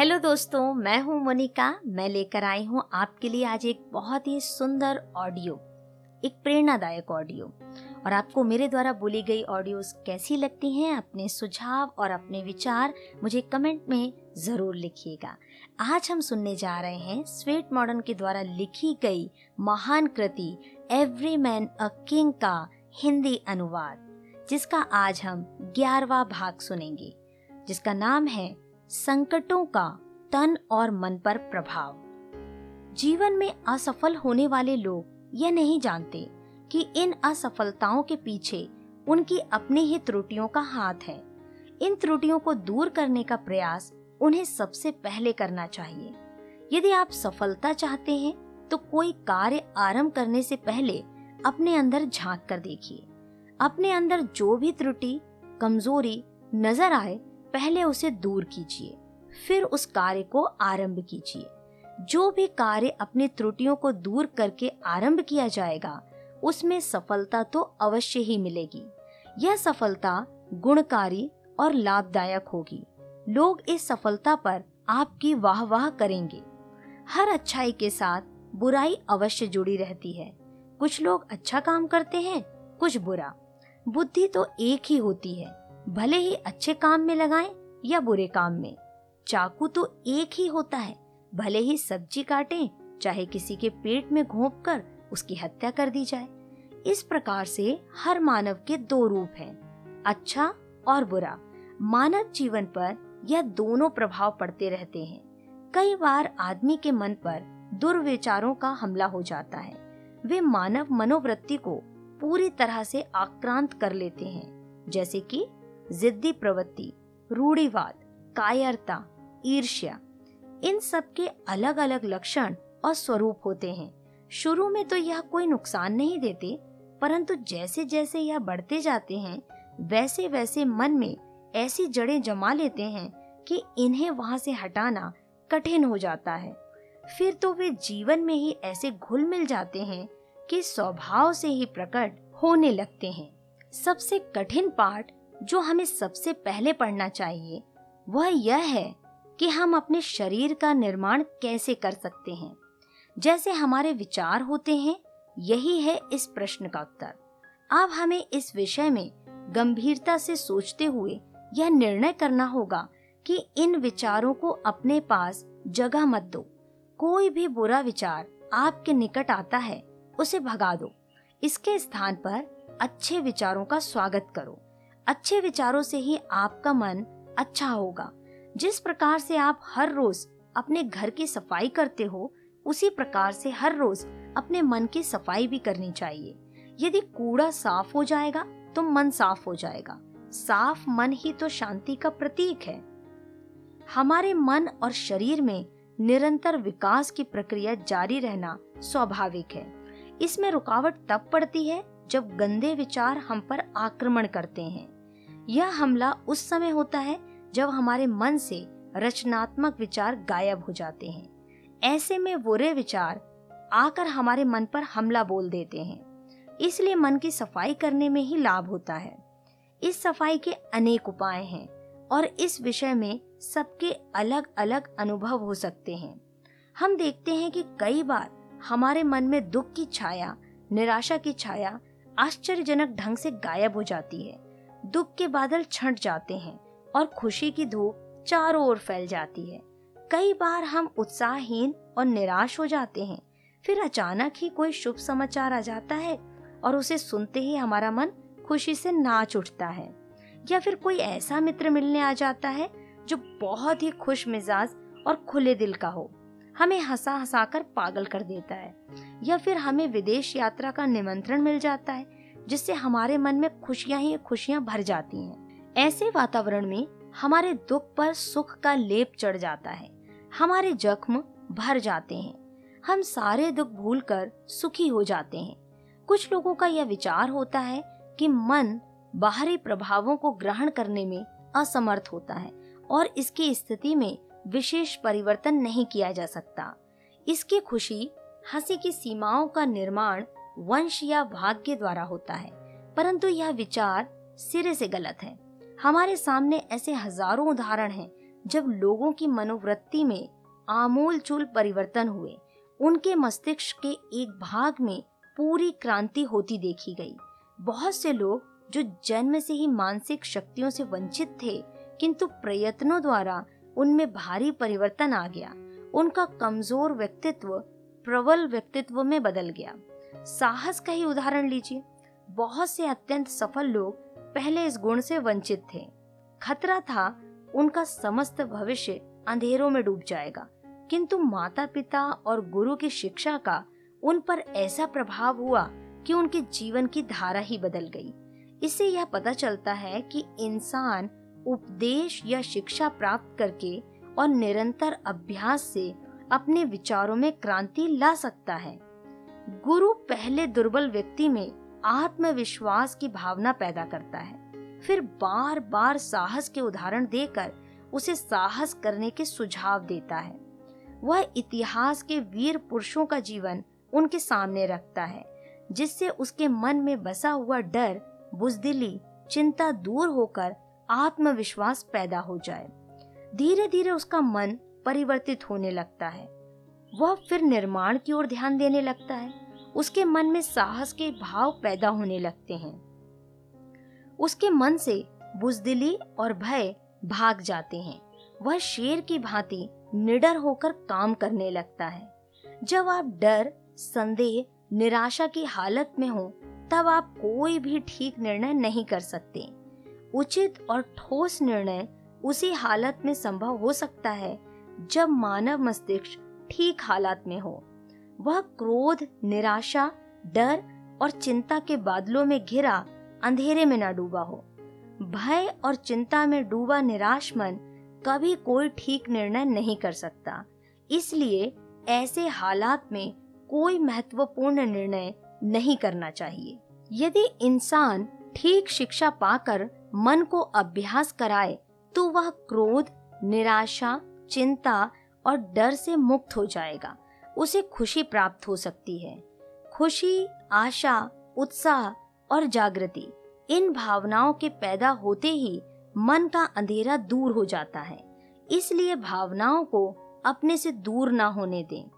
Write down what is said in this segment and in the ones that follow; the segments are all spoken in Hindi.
हेलो दोस्तों, मैं हूँ मोनिका। मैं लेकर आई हूँ आपके लिए आज एक बहुत ही सुंदर ऑडियो, एक प्रेरणादायक ऑडियो। और आपको मेरे द्वारा बोली गई ऑडियोज कैसी लगती हैं, अपने सुझाव और अपने विचार मुझे कमेंट में ज़रूर लिखिएगा। आज हम सुनने जा रहे हैं स्वेट मॉडर्न के द्वारा लिखी गई महान कृति, एवरी मैन अ किंग का हिंदी अनुवाद, जिसका आज हम ग्यारहवा भाग सुनेंगे, जिसका नाम है संकटों का तन और मन पर प्रभाव। जीवन में असफल होने वाले लोग यह नहीं जानते कि इन असफलताओं के पीछे उनकी अपनी ही त्रुटियों का हाथ है। इन त्रुटियों को दूर करने का प्रयास उन्हें सबसे पहले करना चाहिए। यदि आप सफलता चाहते हैं तो कोई कार्य आरंभ करने से पहले अपने अंदर झाँक कर देखिए। अपने अंदर जो भी त्रुटि, कमज़ोरी नज़र आए पहले उसे दूर कीजिए, फिर उस कार्य को आरंभ कीजिए। जो भी कार्य अपनी त्रुटियों को दूर करके आरंभ किया जाएगा, उसमें सफलता तो अवश्य ही मिलेगी। यह सफलता गुणकारी और लाभदायक होगी। लोग इस सफलता पर आपकी वाह वाह करेंगे। हर अच्छाई के साथ बुराई अवश्य जुड़ी रहती है। कुछ लोग अच्छा काम करते हैं, कुछ बुरा। बुद्धि तो एक ही होती है। भले ही अच्छे काम में लगाएँ या बुरे काम में। चाकू तो एक ही होता है। भले ही सब्ज़ी काटें, चाहे किसी के पेट में घोंप कर उसकी हत्या कर दी जाए। इस प्रकार से हर मानव के दो रूप हैं अच्छा और बुरा। मानव जीवन पर यह दोनों प्रभाव पड़ते रहते हैं। कई बार आदमी के मन पर दुर्विचारों का हमला हो जाता है। वे मानव मनोवृत्ति को पूरी तरह से आक्रांत कर लेते हैं, जैसे कि जिद्दी प्रवृत्ति, रूढ़ीवाद, कायरता, ईर्ष्या, इन सब के अलग अलग लक्षण और स्वरूप होते हैं। शुरू में तो यह कोई नुकसान नहीं देते, परंतु जैसे जैसे यह बढ़ते जाते हैं वैसे वैसे मन में ऐसी जड़ें जमा लेते हैं कि इन्हें वहाँ से हटाना कठिन हो जाता है। फिर तो वे जीवन में ही ऐसे घुल मिल जाते हैं कि स्वभाव से ही प्रकट होने लगते हैं। सबसे कठिन पाठ जो हमें सबसे पहले पढ़ना चाहिए, वह यह है कि हम अपने शरीर का निर्माण कैसे कर सकते हैं। जैसे हमारे विचार होते हैं, यही है इस प्रश्न का उत्तर। अब हमें इस विषय में गंभीरता से सोचते हुए यह निर्णय करना होगा कि इन विचारों को अपने पास जगह मत दो। कोई भी बुरा विचार आपके निकट आता है, उसे भगा दो। इसके स्थान पर अच्छे विचारों का स्वागत करो। अच्छे विचारों से ही आपका मन अच्छा होगा। जिस प्रकार से आप हर रोज अपने घर की सफ़ाई करते हो, उसी प्रकार से हर रोज अपने मन की सफ़ाई भी करनी चाहिए। यदि कूड़ा साफ़ हो जाएगा तो मन साफ़ हो जाएगा। साफ़ मन ही तो शांति का प्रतीक है। हमारे मन और शरीर में निरंतर विकास की प्रक्रिया जारी रहना स्वाभाविक है। इसमें रुकावट तब पड़ती है जब गंदे विचार हम पर आक्रमण करते हैं। यह हमला उस समय होता है जब हमारे मन से रचनात्मक विचार गायब हो जाते हैं। ऐसे में बुरे विचार आकर हमारे मन पर हमला बोल देते हैं। इसलिए मन की सफ़ाई करने में ही लाभ होता है। इस सफ़ाई के अनेक उपाय हैं और इस विषय में सबके अलग अलग अनुभव हो सकते हैं। हम देखते हैं कि कई बार हमारे मन में दुख की छाया, निराशा की छाया आश्चर्यजनक ढंग से गायब हो जाती है। दुख के बादल छंट जाते हैं और खुशी की धूप चारों ओर फैल जाती है। कई बार हम उत्साहहीन और निराश हो जाते हैं। फिर अचानक ही कोई शुभ समाचार आ जाता है और उसे सुनते ही हमारा मन खुशी से नाच उठता है। या फिर कोई ऐसा मित्र मिलने आ जाता है जो बहुत ही खुश मिजाज और खुले दिल का हो। हमें हंसा हंसा कर पागल कर देता है। या फिर हमें विदेश यात्रा का निमंत्रण मिल जाता है जिससे हमारे मन में खुशियाँ ही खुशियाँ भर जाती हैं। ऐसे वातावरण में हमारे दुख पर सुख का लेप चढ़ जाता है। हमारे जख्म भर जाते हैं। हम सारे दुख भूलकर सुखी हो जाते हैं। कुछ लोगों का यह विचार होता है कि मन बाहरी प्रभावों को ग्रहण करने में असमर्थ होता है और इसकी स्थिति में विशेष परिवर्तन नहीं किया जा सकता। इसकी खुशी हँसी की सीमाओं का निर्माण वंश या भाग्य द्वारा होता है, परंतु यह विचार सिरे से गलत है। हमारे सामने ऐसे हज़ारों उदाहरण हैं, जब लोगों की मनोवृत्ति में आमूल चूल परिवर्तन हुए, उनके मस्तिष्क के एक भाग में पूरी क्रांति होती देखी गई। बहुत से लोग, जो जन्म से ही मानसिक शक्तियों से वंचित थे, किंतु प्रयत्नों द्वारा उनमें भारी परिवर्तन आ गया। उनका कमज़ोर व्यक्तित्व प्रबल व्यक्तित्व में बदल गया। साहस का ही उदाहरण लीजिए। बहुत से अत्यंत सफल लोग पहले इस गुण से वंचित थे। खतरा था उनका समस्त भविष्य अंधेरों में डूब जाएगा। किंतु माता पिता और गुरु की शिक्षा का उन पर ऐसा प्रभाव हुआ कि उनके जीवन की धारा ही बदल गई। इससे यह पता चलता है कि इंसान उपदेश या शिक्षा प्राप्त करके और निरंतर अभ्यास से अपने विचारों में क्रांति ला सकता है। गुरु पहले दुर्बल व्यक्ति में आत्मविश्वास की भावना पैदा करता है। फिर बार बार साहस के उदाहरण देकर उसे साहस करने के सुझाव देता है। वह इतिहास के वीर पुरुषों का जीवन उनके सामने रखता है, जिससे उसके मन में बसा हुआ डर, बुजदिली, चिंता दूर होकर आत्मविश्वास पैदा हो जाए। धीरे धीरे उसका मन परिवर्तित होने लगता है। वह फिर निर्माण की ओर ध्यान देने लगता है। उसके मन में साहस के भाव पैदा होने लगते हैं। उसके मन से बुजदिली और भय भाग जाते हैं। वह शेर की भांति निडर होकर काम करने लगता है। जब आप डर, संदेह, निराशा की हालत में हो, तब आप कोई भी ठीक निर्णय नहीं कर सकते। उचित और ठोस निर्णय उसी हालत में संभव हो सकता है जब मानव मस्तिष्क ठीक हालात में हो। वह क्रोध, निराशा, डर और चिंता के बादलों में घिरा अंधेरे में ना डूबा हो। भय और चिंता में डूबा निराश मन कभी कोई ठीक निर्णय नहीं कर सकता। इसलिए ऐसे हालात में कोई महत्वपूर्ण निर्णय नहीं करना चाहिए। यदि इंसान ठीक शिक्षा पाकर मन को अभ्यास कराए तो वह क्रोध, निराशा, चिंता और डर से मुक्त हो जाएगा। उसे खुशी प्राप्त हो सकती है। खुशी, आशा, उत्साह और जागृति, इन भावनाओं के पैदा होते ही मन का अंधेरा दूर हो जाता है। इसलिए भावनाओं को अपने से दूर ना होने दें।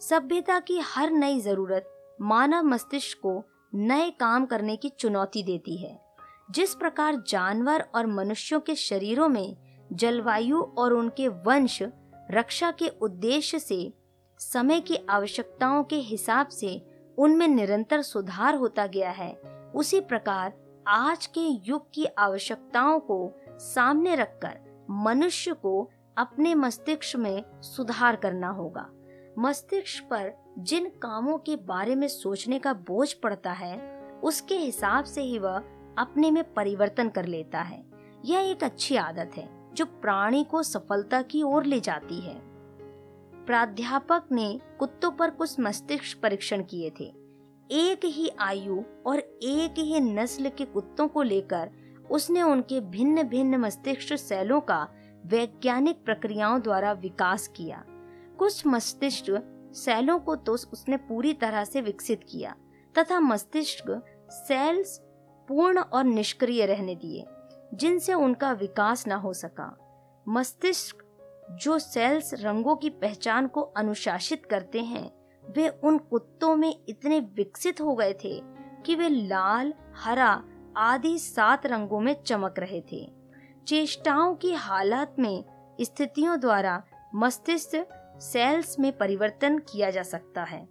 सभ्यता की हर नई ज़रूरत मानव मस्तिष्क को नए काम करने की चुनौती देती है। जिस प्रकार जानवर और मनुष्यों के शरीरों में जलवायु और उनके वंश रक्षा के उद्देश्य से, समय की आवश्यकताओं के हिसाब से उनमें निरंतर सुधार होता गया है। उसी प्रकार, आज के युग की आवश्यकताओं को सामने रखकर मनुष्य को अपने मस्तिष्क में सुधार करना होगा। मस्तिष्क पर जिन कामों के बारे में सोचने का बोझ पड़ता है, उसके हिसाब से ही वह अपने में परिवर्तन कर लेता है। यह एक अच्छी आदत है। जो प्राणी को सफलता की ओर ले जाती है। प्राध्यापक ने कुत्तों पर कुछ मस्तिष्क परीक्षण किए थे। एक ही आयु और एक ही नस्ल के कुत्तों को लेकर उसने उनके भिन्न भिन्न मस्तिष्क सेलों का वैज्ञानिक प्रक्रियाओं द्वारा विकास किया। कुछ मस्तिष्क सेलों को तो उसने पूरी तरह से विकसित किया, तथा मस्तिष्क सेल्स पूर्ण और निष्क्रिय रहने दिए। जिनसे उनका विकास न हो सका। मस्तिष्क, जो सेल्स रंगों की पहचान को अनुशासित करते हैं, वे उन कुत्तों में इतने विकसित हो गए थे कि वे लाल, हरा आदि सात रंगों में चमक रहे थे। चेष्टाओं की हालत में स्थितियों द्वारा मस्तिष्क सेल्स में परिवर्तन किया जा सकता है।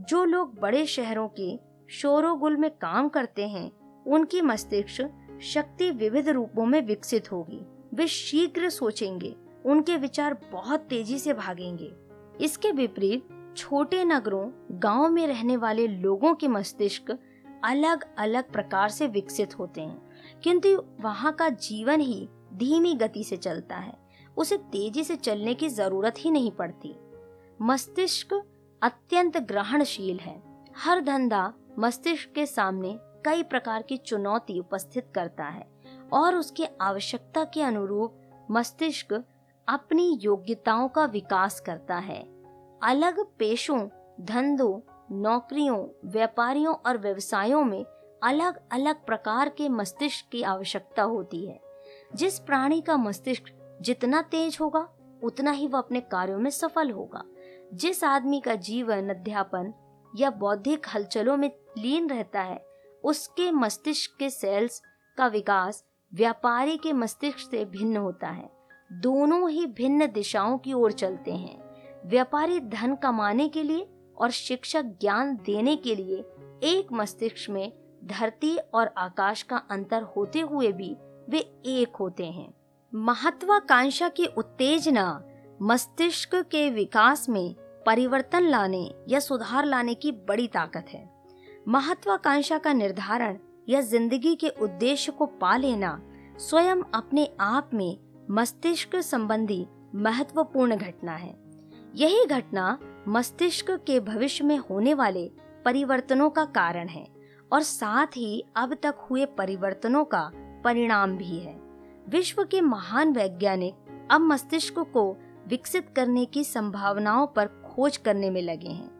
जो लोग बड़े शहरों के शोरोगुल में काम करते हैं, उनकी मस्तिष्क शक्ति विविध रूपों में विकसित होगी। वे शीघ्र सोचेंगे, उनके विचार बहुत तेज़ी से भागेंगे। इसके विपरीत, छोटे नगरों, गाँव में रहने वाले लोगों के मस्तिष्क अलग अलग प्रकार से विकसित होते हैं। किंतु वहाँ का जीवन ही धीमी गति से चलता है। उसे तेज़ी से चलने की ज़रूरत ही नहीं पड़ती। मस्तिष्क अत्यंत ग्रहणशील है। हर धंधा मस्तिष्क के सामने कई प्रकार की चुनौती उपस्थित करता है और उसके आवश्यकता के अनुरूप मस्तिष्क अपनी योग्यताओं का विकास करता है। अलग पेशों, धंधों, नौकरियों, व्यापारियों और व्यवसायों में अलग अलग प्रकार के मस्तिष्क की आवश्यकता होती है। जिस प्राणी का मस्तिष्क जितना तेज होगा, उतना ही वह अपने कार्यों में सफल होगा। जिस आदमी का जीवन अध्यापन या बौद्धिक हलचलों में लीन रहता है उसके मस्तिष्क के सेल्स का विकास व्यापारी के मस्तिष्क से भिन्न होता है। दोनों ही भिन्न दिशाओं की ओर चलते हैं। व्यापारी धन कमाने के लिए और शिक्षक ज्ञान देने के लिए एक मस्तिष्क में धरती और आकाश का अंतर होते हुए भी वे एक होते हैं। महत्वाकांक्षा की उत्तेजना मस्तिष्क के विकास में परिवर्तन लाने या सुधार लाने की बड़ी ताकत है। महत्वाकांक्षा का निर्धारण या ज़िंदगी के उद्देश्य को पा लेना स्वयं अपने आप में मस्तिष्क संबंधी महत्वपूर्ण घटना है। यही घटना मस्तिष्क के भविष्य में होने वाले परिवर्तनों का कारण है और साथ ही अब तक हुए परिवर्तनों का परिणाम भी है। विश्व के महान वैज्ञानिक अब मस्तिष्क को विकसित करने की संभावनाओं पर खोज करने में लगे हैं।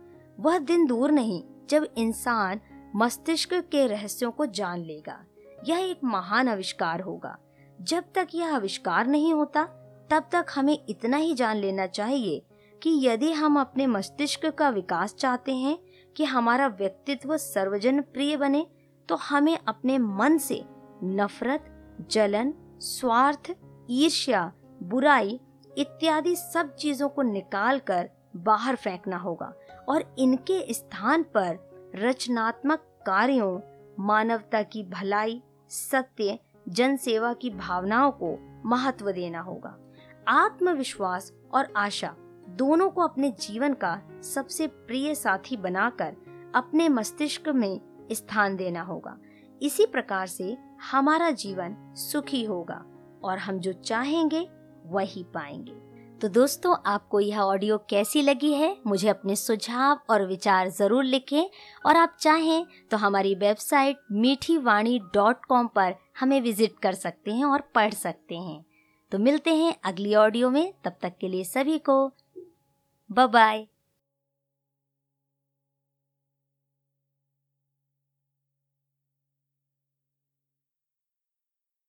वह दिन दूर नहीं जब इंसान मस्तिष्क के रहस्यों को जान लेगा, यह एक महान आविष्कार होगा। जब तक यह आविष्कार नहीं होता, तब तक हमें इतना ही जान लेना चाहिए कि यदि हम अपने मस्तिष्क का विकास चाहते हैं कि हमारा व्यक्तित्व सर्वजन प्रिय बने तो हमें अपने मन से नफरत, जलन, स्वार्थ, ईर्ष्या, बुराई इत्यादि सब चीज़ों को निकाल कर बाहर फेंकना होगा। और इनके स्थान पर रचनात्मक कार्यों, मानवता की भलाई, सत्य जन सेवा की भावनाओं को महत्व देना होगा। आत्मविश्वास और आशा दोनों को अपने जीवन का सबसे प्रिय साथी बनाकर अपने मस्तिष्क में स्थान देना होगा। इसी प्रकार से हमारा जीवन सुखी होगा और हम जो चाहेंगे, वही पाएँगे। तो दोस्तों, आपको यह ऑडियो कैसी लगी है, मुझे अपने सुझाव और विचार ज़रूर लिखें। और आप चाहें तो हमारी वेबसाइट मीठी वाणी डॉट कॉम पर हमें विज़िट कर सकते हैं और पढ़ सकते हैं। तो मिलते हैं अगली ऑडियो में, तब तक के लिए सभी को बाय